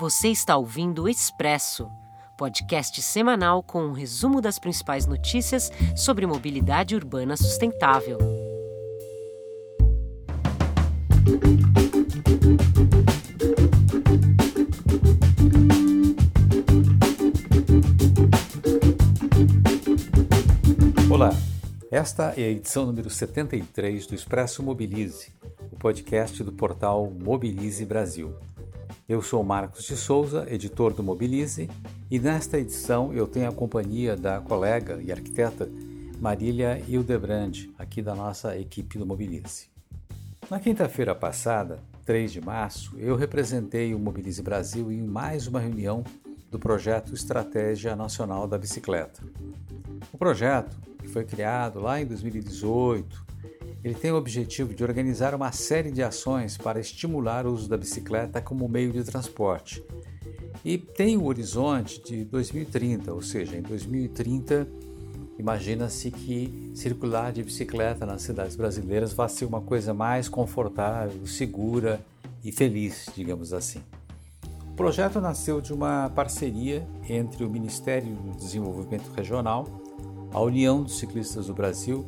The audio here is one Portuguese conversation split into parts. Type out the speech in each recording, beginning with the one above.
Você está ouvindo o Expresso, podcast semanal com um resumo das principais notícias sobre mobilidade urbana sustentável. Olá, esta é a edição número 73 do Expresso Mobilize, o podcast do portal Mobilize Brasil. Eu sou Marcos de Souza, editor do Mobilize, e nesta edição eu tenho a companhia da colega e arquiteta Marília Hildebrand, aqui da nossa equipe do Mobilize. Na quinta-feira passada, 3 de março, eu representei o Mobilize Brasil em mais uma reunião do projeto Estratégia Nacional da Bicicleta. O projeto, que foi criado lá em 2018, ele tem o objetivo de organizar uma série de ações para estimular o uso da bicicleta como meio de transporte. E tem o horizonte de 2030, ou seja, em 2030 imagina-se que circular de bicicleta nas cidades brasileiras vai ser uma coisa mais confortável, segura e feliz, digamos assim. O projeto nasceu de uma parceria entre o Ministério do Desenvolvimento Regional, a União dos Ciclistas do Brasil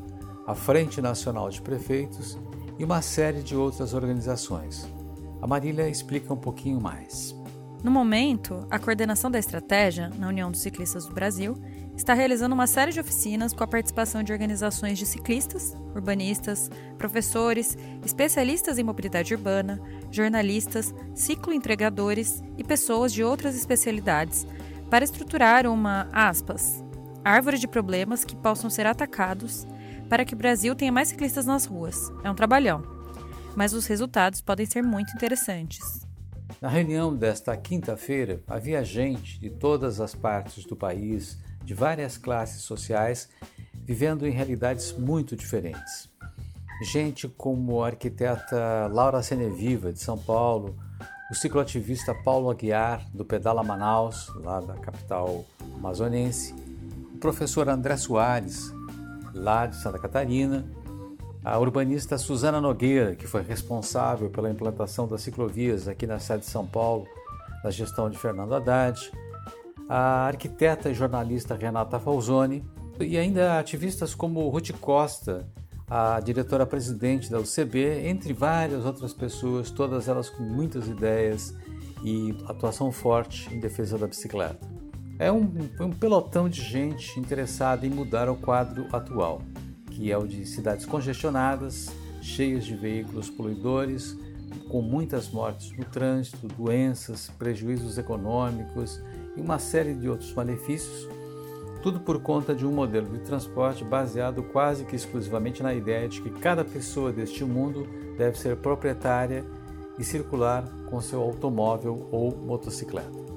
a Frente Nacional de Prefeitos e uma série de outras organizações. A Marília explica um pouquinho mais. No momento, a coordenação da estratégia, na União dos Ciclistas do Brasil, está realizando uma série de oficinas com a participação de organizações de ciclistas, urbanistas, professores, especialistas em mobilidade urbana, jornalistas, cicloentregadores e pessoas de outras especialidades, para estruturar uma, aspas, árvore de problemas que possam ser atacados para que o Brasil tenha mais ciclistas nas ruas. É um trabalhão, mas os resultados podem ser muito interessantes. Na reunião desta quinta-feira, havia gente de todas as partes do país, de várias classes sociais, vivendo em realidades muito diferentes. Gente como a arquiteta Laura Seneviva, de São Paulo, o cicloativista Paulo Aguiar, do Pedala Manaus, lá da capital amazonense, o professor André Soares, lá de Santa Catarina, a urbanista Suzana Nogueira, que foi responsável pela implantação das ciclovias aqui na cidade de São Paulo, na gestão de Fernando Haddad, a arquiteta e jornalista Renata Falzoni, e ainda ativistas como Ruth Costa, a diretora-presidente da UCB, entre várias outras pessoas, todas elas com muitas ideias e atuação forte em defesa da bicicleta. É um, um pelotão de gente interessada em mudar o quadro atual, que é o de cidades congestionadas, cheias de veículos poluidores, com muitas mortes no trânsito, doenças, prejuízos econômicos e uma série de outros malefícios, tudo por conta de um modelo de transporte baseado quase que exclusivamente na ideia de que cada pessoa deste mundo deve ser proprietária e circular com seu automóvel ou motocicleta.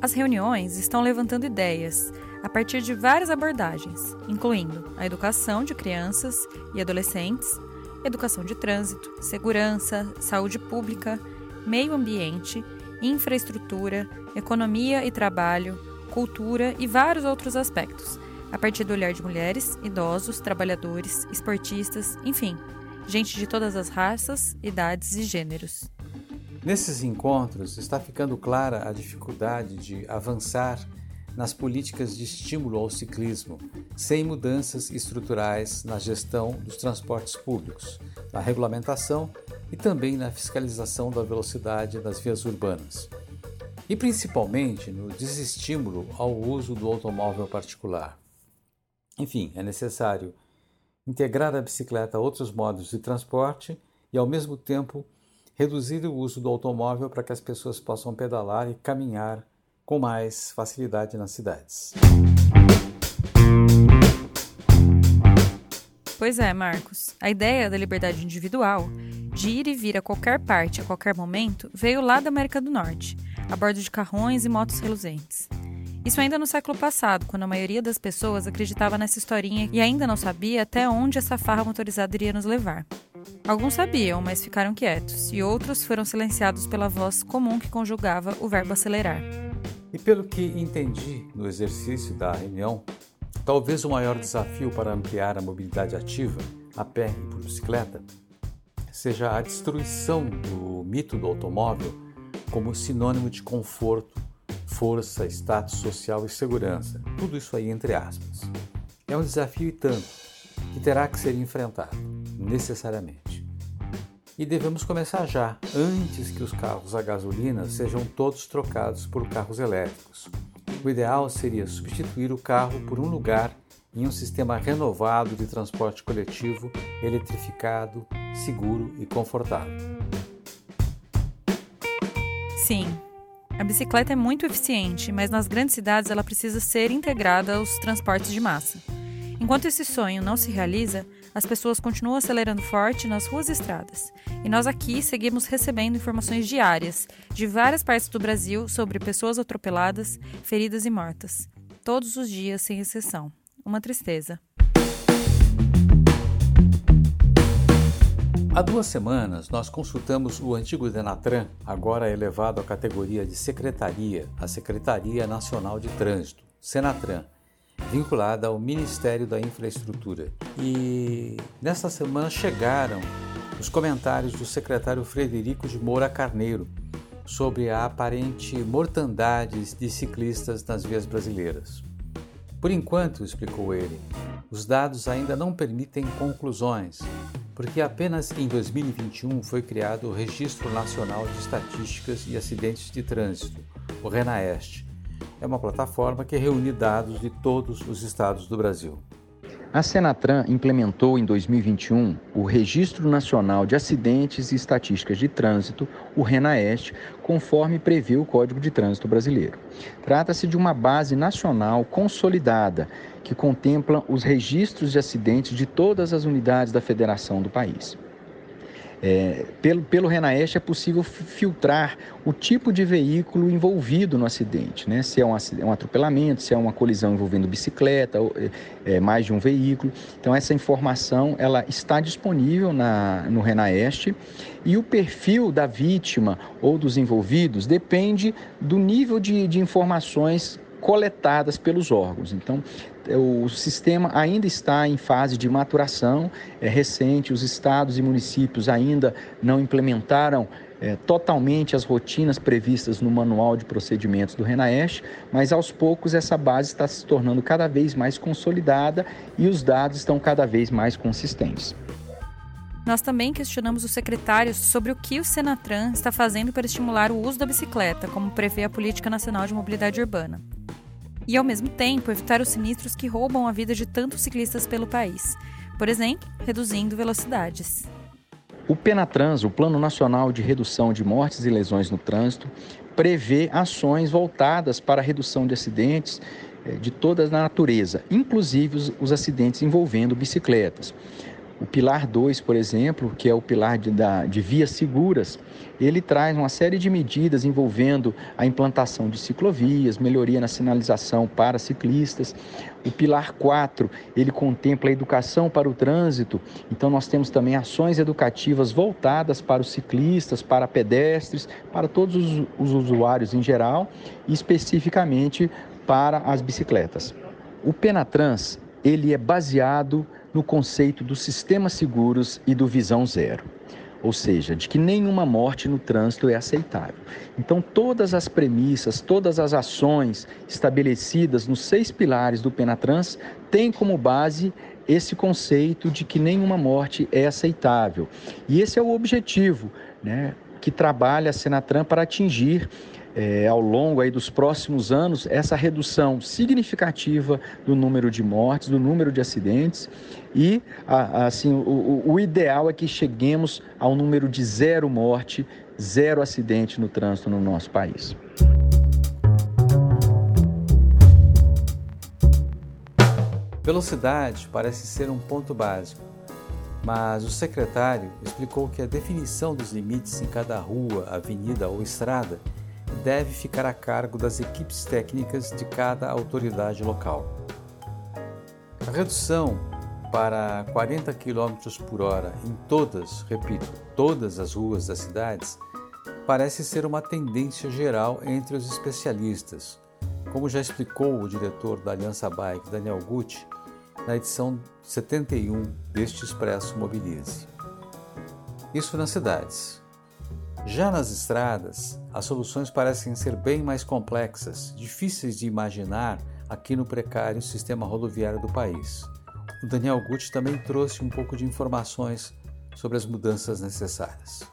As reuniões estão levantando ideias a partir de várias abordagens, incluindo a educação de crianças e adolescentes, educação de trânsito, segurança, saúde pública, meio ambiente, infraestrutura, economia e trabalho, cultura e vários outros aspectos, a partir do olhar de mulheres, idosos, trabalhadores, esportistas, enfim, gente de todas as raças, idades e gêneros. Nesses encontros está ficando clara a dificuldade de avançar nas políticas de estímulo ao ciclismo, sem mudanças estruturais na gestão dos transportes públicos, na regulamentação e também na fiscalização da velocidade das vias urbanas. E principalmente no desestímulo ao uso do automóvel particular. Enfim, é necessário integrar a bicicleta a outros modos de transporte e, ao mesmo tempo, reduzir o uso do automóvel para que as pessoas possam pedalar e caminhar com mais facilidade nas cidades. Pois é, Marcos. A ideia da liberdade individual, de ir e vir a qualquer parte a qualquer momento, veio lá da América do Norte, a bordo de carrões e motos reluzentes. Isso ainda no século passado, quando a maioria das pessoas acreditava nessa historinha e ainda não sabia até onde essa farra motorizada iria nos levar. Alguns sabiam, mas ficaram quietos, e outros foram silenciados pela voz comum que conjugava o verbo acelerar. E pelo que entendi no exercício da reunião, talvez o maior desafio para ampliar a mobilidade ativa, a pé e por bicicleta, seja a destruição do mito do automóvel como sinônimo de conforto, força, status social e segurança. Tudo isso aí entre aspas. É um desafio e tanto que terá que ser enfrentado, necessariamente. E devemos começar já, antes que os carros a gasolina sejam todos trocados por carros elétricos. O ideal seria substituir o carro por um lugar em um sistema renovado de transporte coletivo, eletrificado, seguro e confortável. Sim, a bicicleta é muito eficiente, mas nas grandes cidades ela precisa ser integrada aos transportes de massa. Enquanto esse sonho não se realiza, as pessoas continuam acelerando forte nas ruas e estradas. E nós aqui seguimos recebendo informações diárias de várias partes do Brasil sobre pessoas atropeladas, feridas e mortas. Todos os dias, sem exceção. Uma tristeza. Há duas semanas, nós consultamos o antigo Denatran, agora elevado à categoria de Secretaria, a Secretaria Nacional de Trânsito, Senatran vinculada ao Ministério da Infraestrutura. E nesta semana chegaram os comentários do secretário Frederico de Moura Carneiro sobre a aparente mortandade de ciclistas nas vias brasileiras. Por enquanto, explicou ele, os dados ainda não permitem conclusões, porque apenas em 2021 foi criado o Registro Nacional de Estatísticas e Acidentes de Trânsito, o RENAEST, é uma plataforma que reúne dados de todos os estados do Brasil. A Senatran implementou em 2021 o Registro Nacional de Acidentes e Estatísticas de Trânsito, o RENAEST, conforme prevê o Código de Trânsito Brasileiro. Trata-se de uma base nacional consolidada que contempla os registros de acidentes de todas as unidades da federação do país. É, pelo, pelo Renaeste é possível filtrar o tipo de veículo envolvido no acidente, né? se é um, um atropelamento, se é uma colisão envolvendo bicicleta, ou, é, é, mais de um veículo. Então essa informação ela está disponível na, no Renaeste e o perfil da vítima ou dos envolvidos depende do nível de, de informações coletadas pelos órgãos. Então, o sistema ainda está em fase de maturação, é recente, os estados e municípios ainda não implementaram é, totalmente as rotinas previstas no manual de procedimentos do Renaeste, mas aos poucos essa base está se tornando cada vez mais consolidada e os dados estão cada vez mais consistentes. Nós também questionamos os secretários sobre o que o Senatran está fazendo para estimular o uso da bicicleta, como prevê a Política Nacional de Mobilidade Urbana e, ao mesmo tempo, evitar os sinistros que roubam a vida de tantos ciclistas pelo país, por exemplo, reduzindo velocidades. O Penatrans, o Plano Nacional de Redução de Mortes e Lesões no Trânsito, prevê ações voltadas para a redução de acidentes eh, de toda a natureza, inclusive os, os acidentes envolvendo bicicletas. O pilar 2, por exemplo, que é o pilar de, da, de vias seguras, ele traz uma série de medidas envolvendo a implantação de ciclovias, melhoria na sinalização para ciclistas. O pilar 4, ele contempla a educação para o trânsito, então nós temos também ações educativas voltadas para os ciclistas, para pedestres, para todos os, os usuários em geral e especificamente para as bicicletas. O Penatrans, ele é baseado no conceito dos sistemas seguros e do visão zero, ou seja, de que nenhuma morte no trânsito é aceitável. Então, todas as premissas, todas as ações estabelecidas nos seis pilares do Penatrans têm como base esse conceito de que nenhuma morte é aceitável. E esse é o objetivo né, que trabalha a Senatran para atingir é, ao longo aí dos próximos anos essa redução significativa do número de mortes, do número de acidentes e assim o, o ideal é que cheguemos ao número de zero morte, zero acidente no trânsito no nosso país. Velocidade parece ser um ponto básico, mas o secretário explicou que a definição dos limites em cada rua, avenida ou estrada deve ficar a cargo das equipes técnicas de cada autoridade local. A redução para 40 km por hora em todas, repito, todas as ruas das cidades parece ser uma tendência geral entre os especialistas, como já explicou o diretor da Aliança Bike, Daniel Gucci, na edição 71 deste Expresso Mobilize. Isso nas cidades. Já nas estradas, as soluções parecem ser bem mais complexas, difíceis de imaginar aqui no precário sistema rodoviário do país. O Daniel Gucci também trouxe um pouco de informações sobre as mudanças necessárias.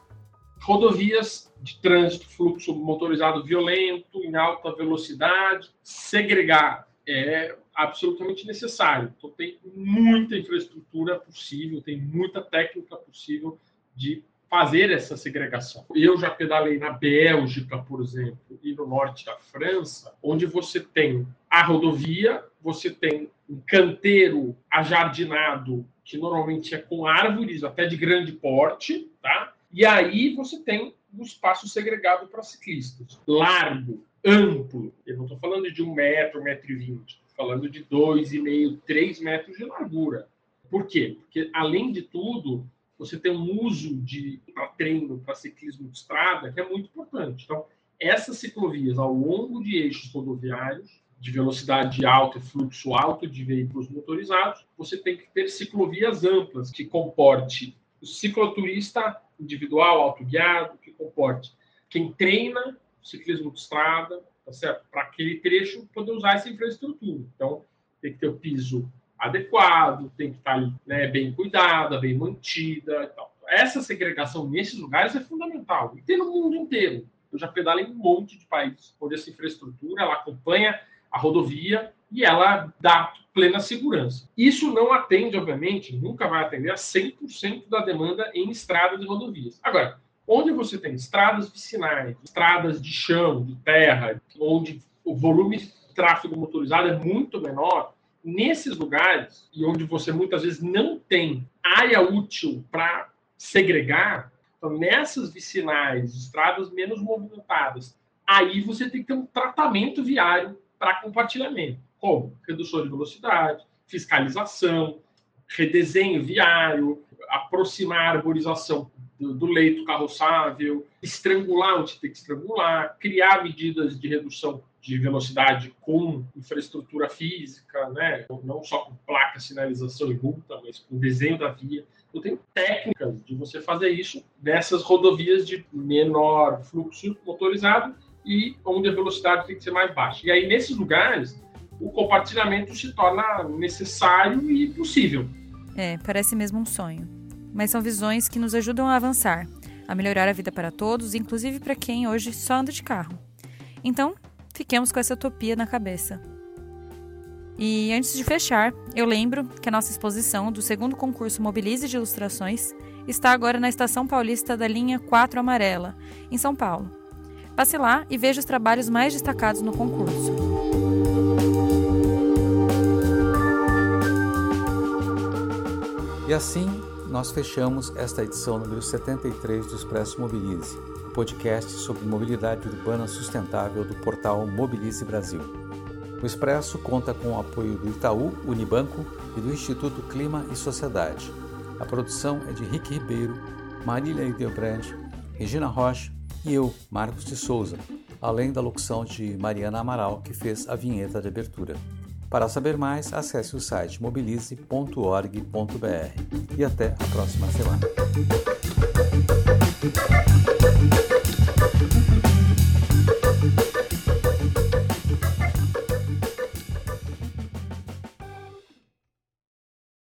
Rodovias de trânsito, fluxo motorizado violento, em alta velocidade, segregar é absolutamente necessário. Então, tem muita infraestrutura possível, tem muita técnica possível de fazer essa segregação. Eu já pedalei na Bélgica, por exemplo, e no norte da França, onde você tem a rodovia, você tem um canteiro ajardinado, que normalmente é com árvores até de grande porte, tá? E aí você tem um espaço segregado para ciclistas, largo, amplo. Eu não estou falando de um metro, um metro e vinte, falando de dois e meio, três metros de largura. Por quê? Porque, além de tudo, você tem um uso de para treino, para ciclismo de estrada, que é muito importante. Então, essas ciclovias ao longo de eixos rodoviários, de velocidade alta e fluxo alto de veículos motorizados, você tem que ter ciclovias amplas que comporte o cicloturista individual, autoguiado, que comporte quem treina ciclismo de estrada, tá? Para aquele trecho poder usar essa infraestrutura. Então, tem que ter o piso adequado, tem que estar né, bem cuidada, bem mantida. Essa segregação nesses lugares é fundamental. E tem no mundo inteiro. Eu já pedalei um monte de países onde essa infraestrutura ela acompanha a rodovia e ela dá plena segurança. Isso não atende, obviamente, nunca vai atender a 100% da demanda em estradas e rodovias. Agora, onde você tem estradas vicinais, estradas de chão, de terra, onde o volume de tráfego motorizado é muito menor, nesses lugares, e onde você muitas vezes não tem área útil para segregar, então nessas vicinais, estradas menos movimentadas, aí você tem que ter um tratamento viário para compartilhamento. Como? Redução de velocidade, fiscalização, redesenho viário, aproximar a arborização do, do, leito carroçável, estrangular onde tem que estrangular, criar medidas de redução de velocidade com infraestrutura física, né? não só com placa, sinalização e multa, mas com desenho da via. Eu tenho técnicas de você fazer isso nessas rodovias de menor fluxo motorizado e onde a velocidade tem que ser mais baixa. E aí, nesses lugares, o compartilhamento se torna necessário e possível. É, parece mesmo um sonho. Mas são visões que nos ajudam a avançar, a melhorar a vida para todos, inclusive para quem hoje só anda de carro. Então, fiquemos com essa utopia na cabeça. E antes de fechar, eu lembro que a nossa exposição do segundo concurso Mobilize de Ilustrações está agora na Estação Paulista da linha 4 Amarela, em São Paulo. Passe lá e veja os trabalhos mais destacados no concurso. E assim nós fechamos esta edição número 73 do Expresso Mobilize podcast sobre mobilidade urbana sustentável do portal Mobilize Brasil. O Expresso conta com o apoio do Itaú, Unibanco e do Instituto Clima e Sociedade. A produção é de Rick Ribeiro, Marília Ideobrand, Regina Rocha e eu, Marcos de Souza, além da locução de Mariana Amaral, que fez a vinheta de abertura. Para saber mais, acesse o site mobilize.org.br. E até a próxima semana. Thank you.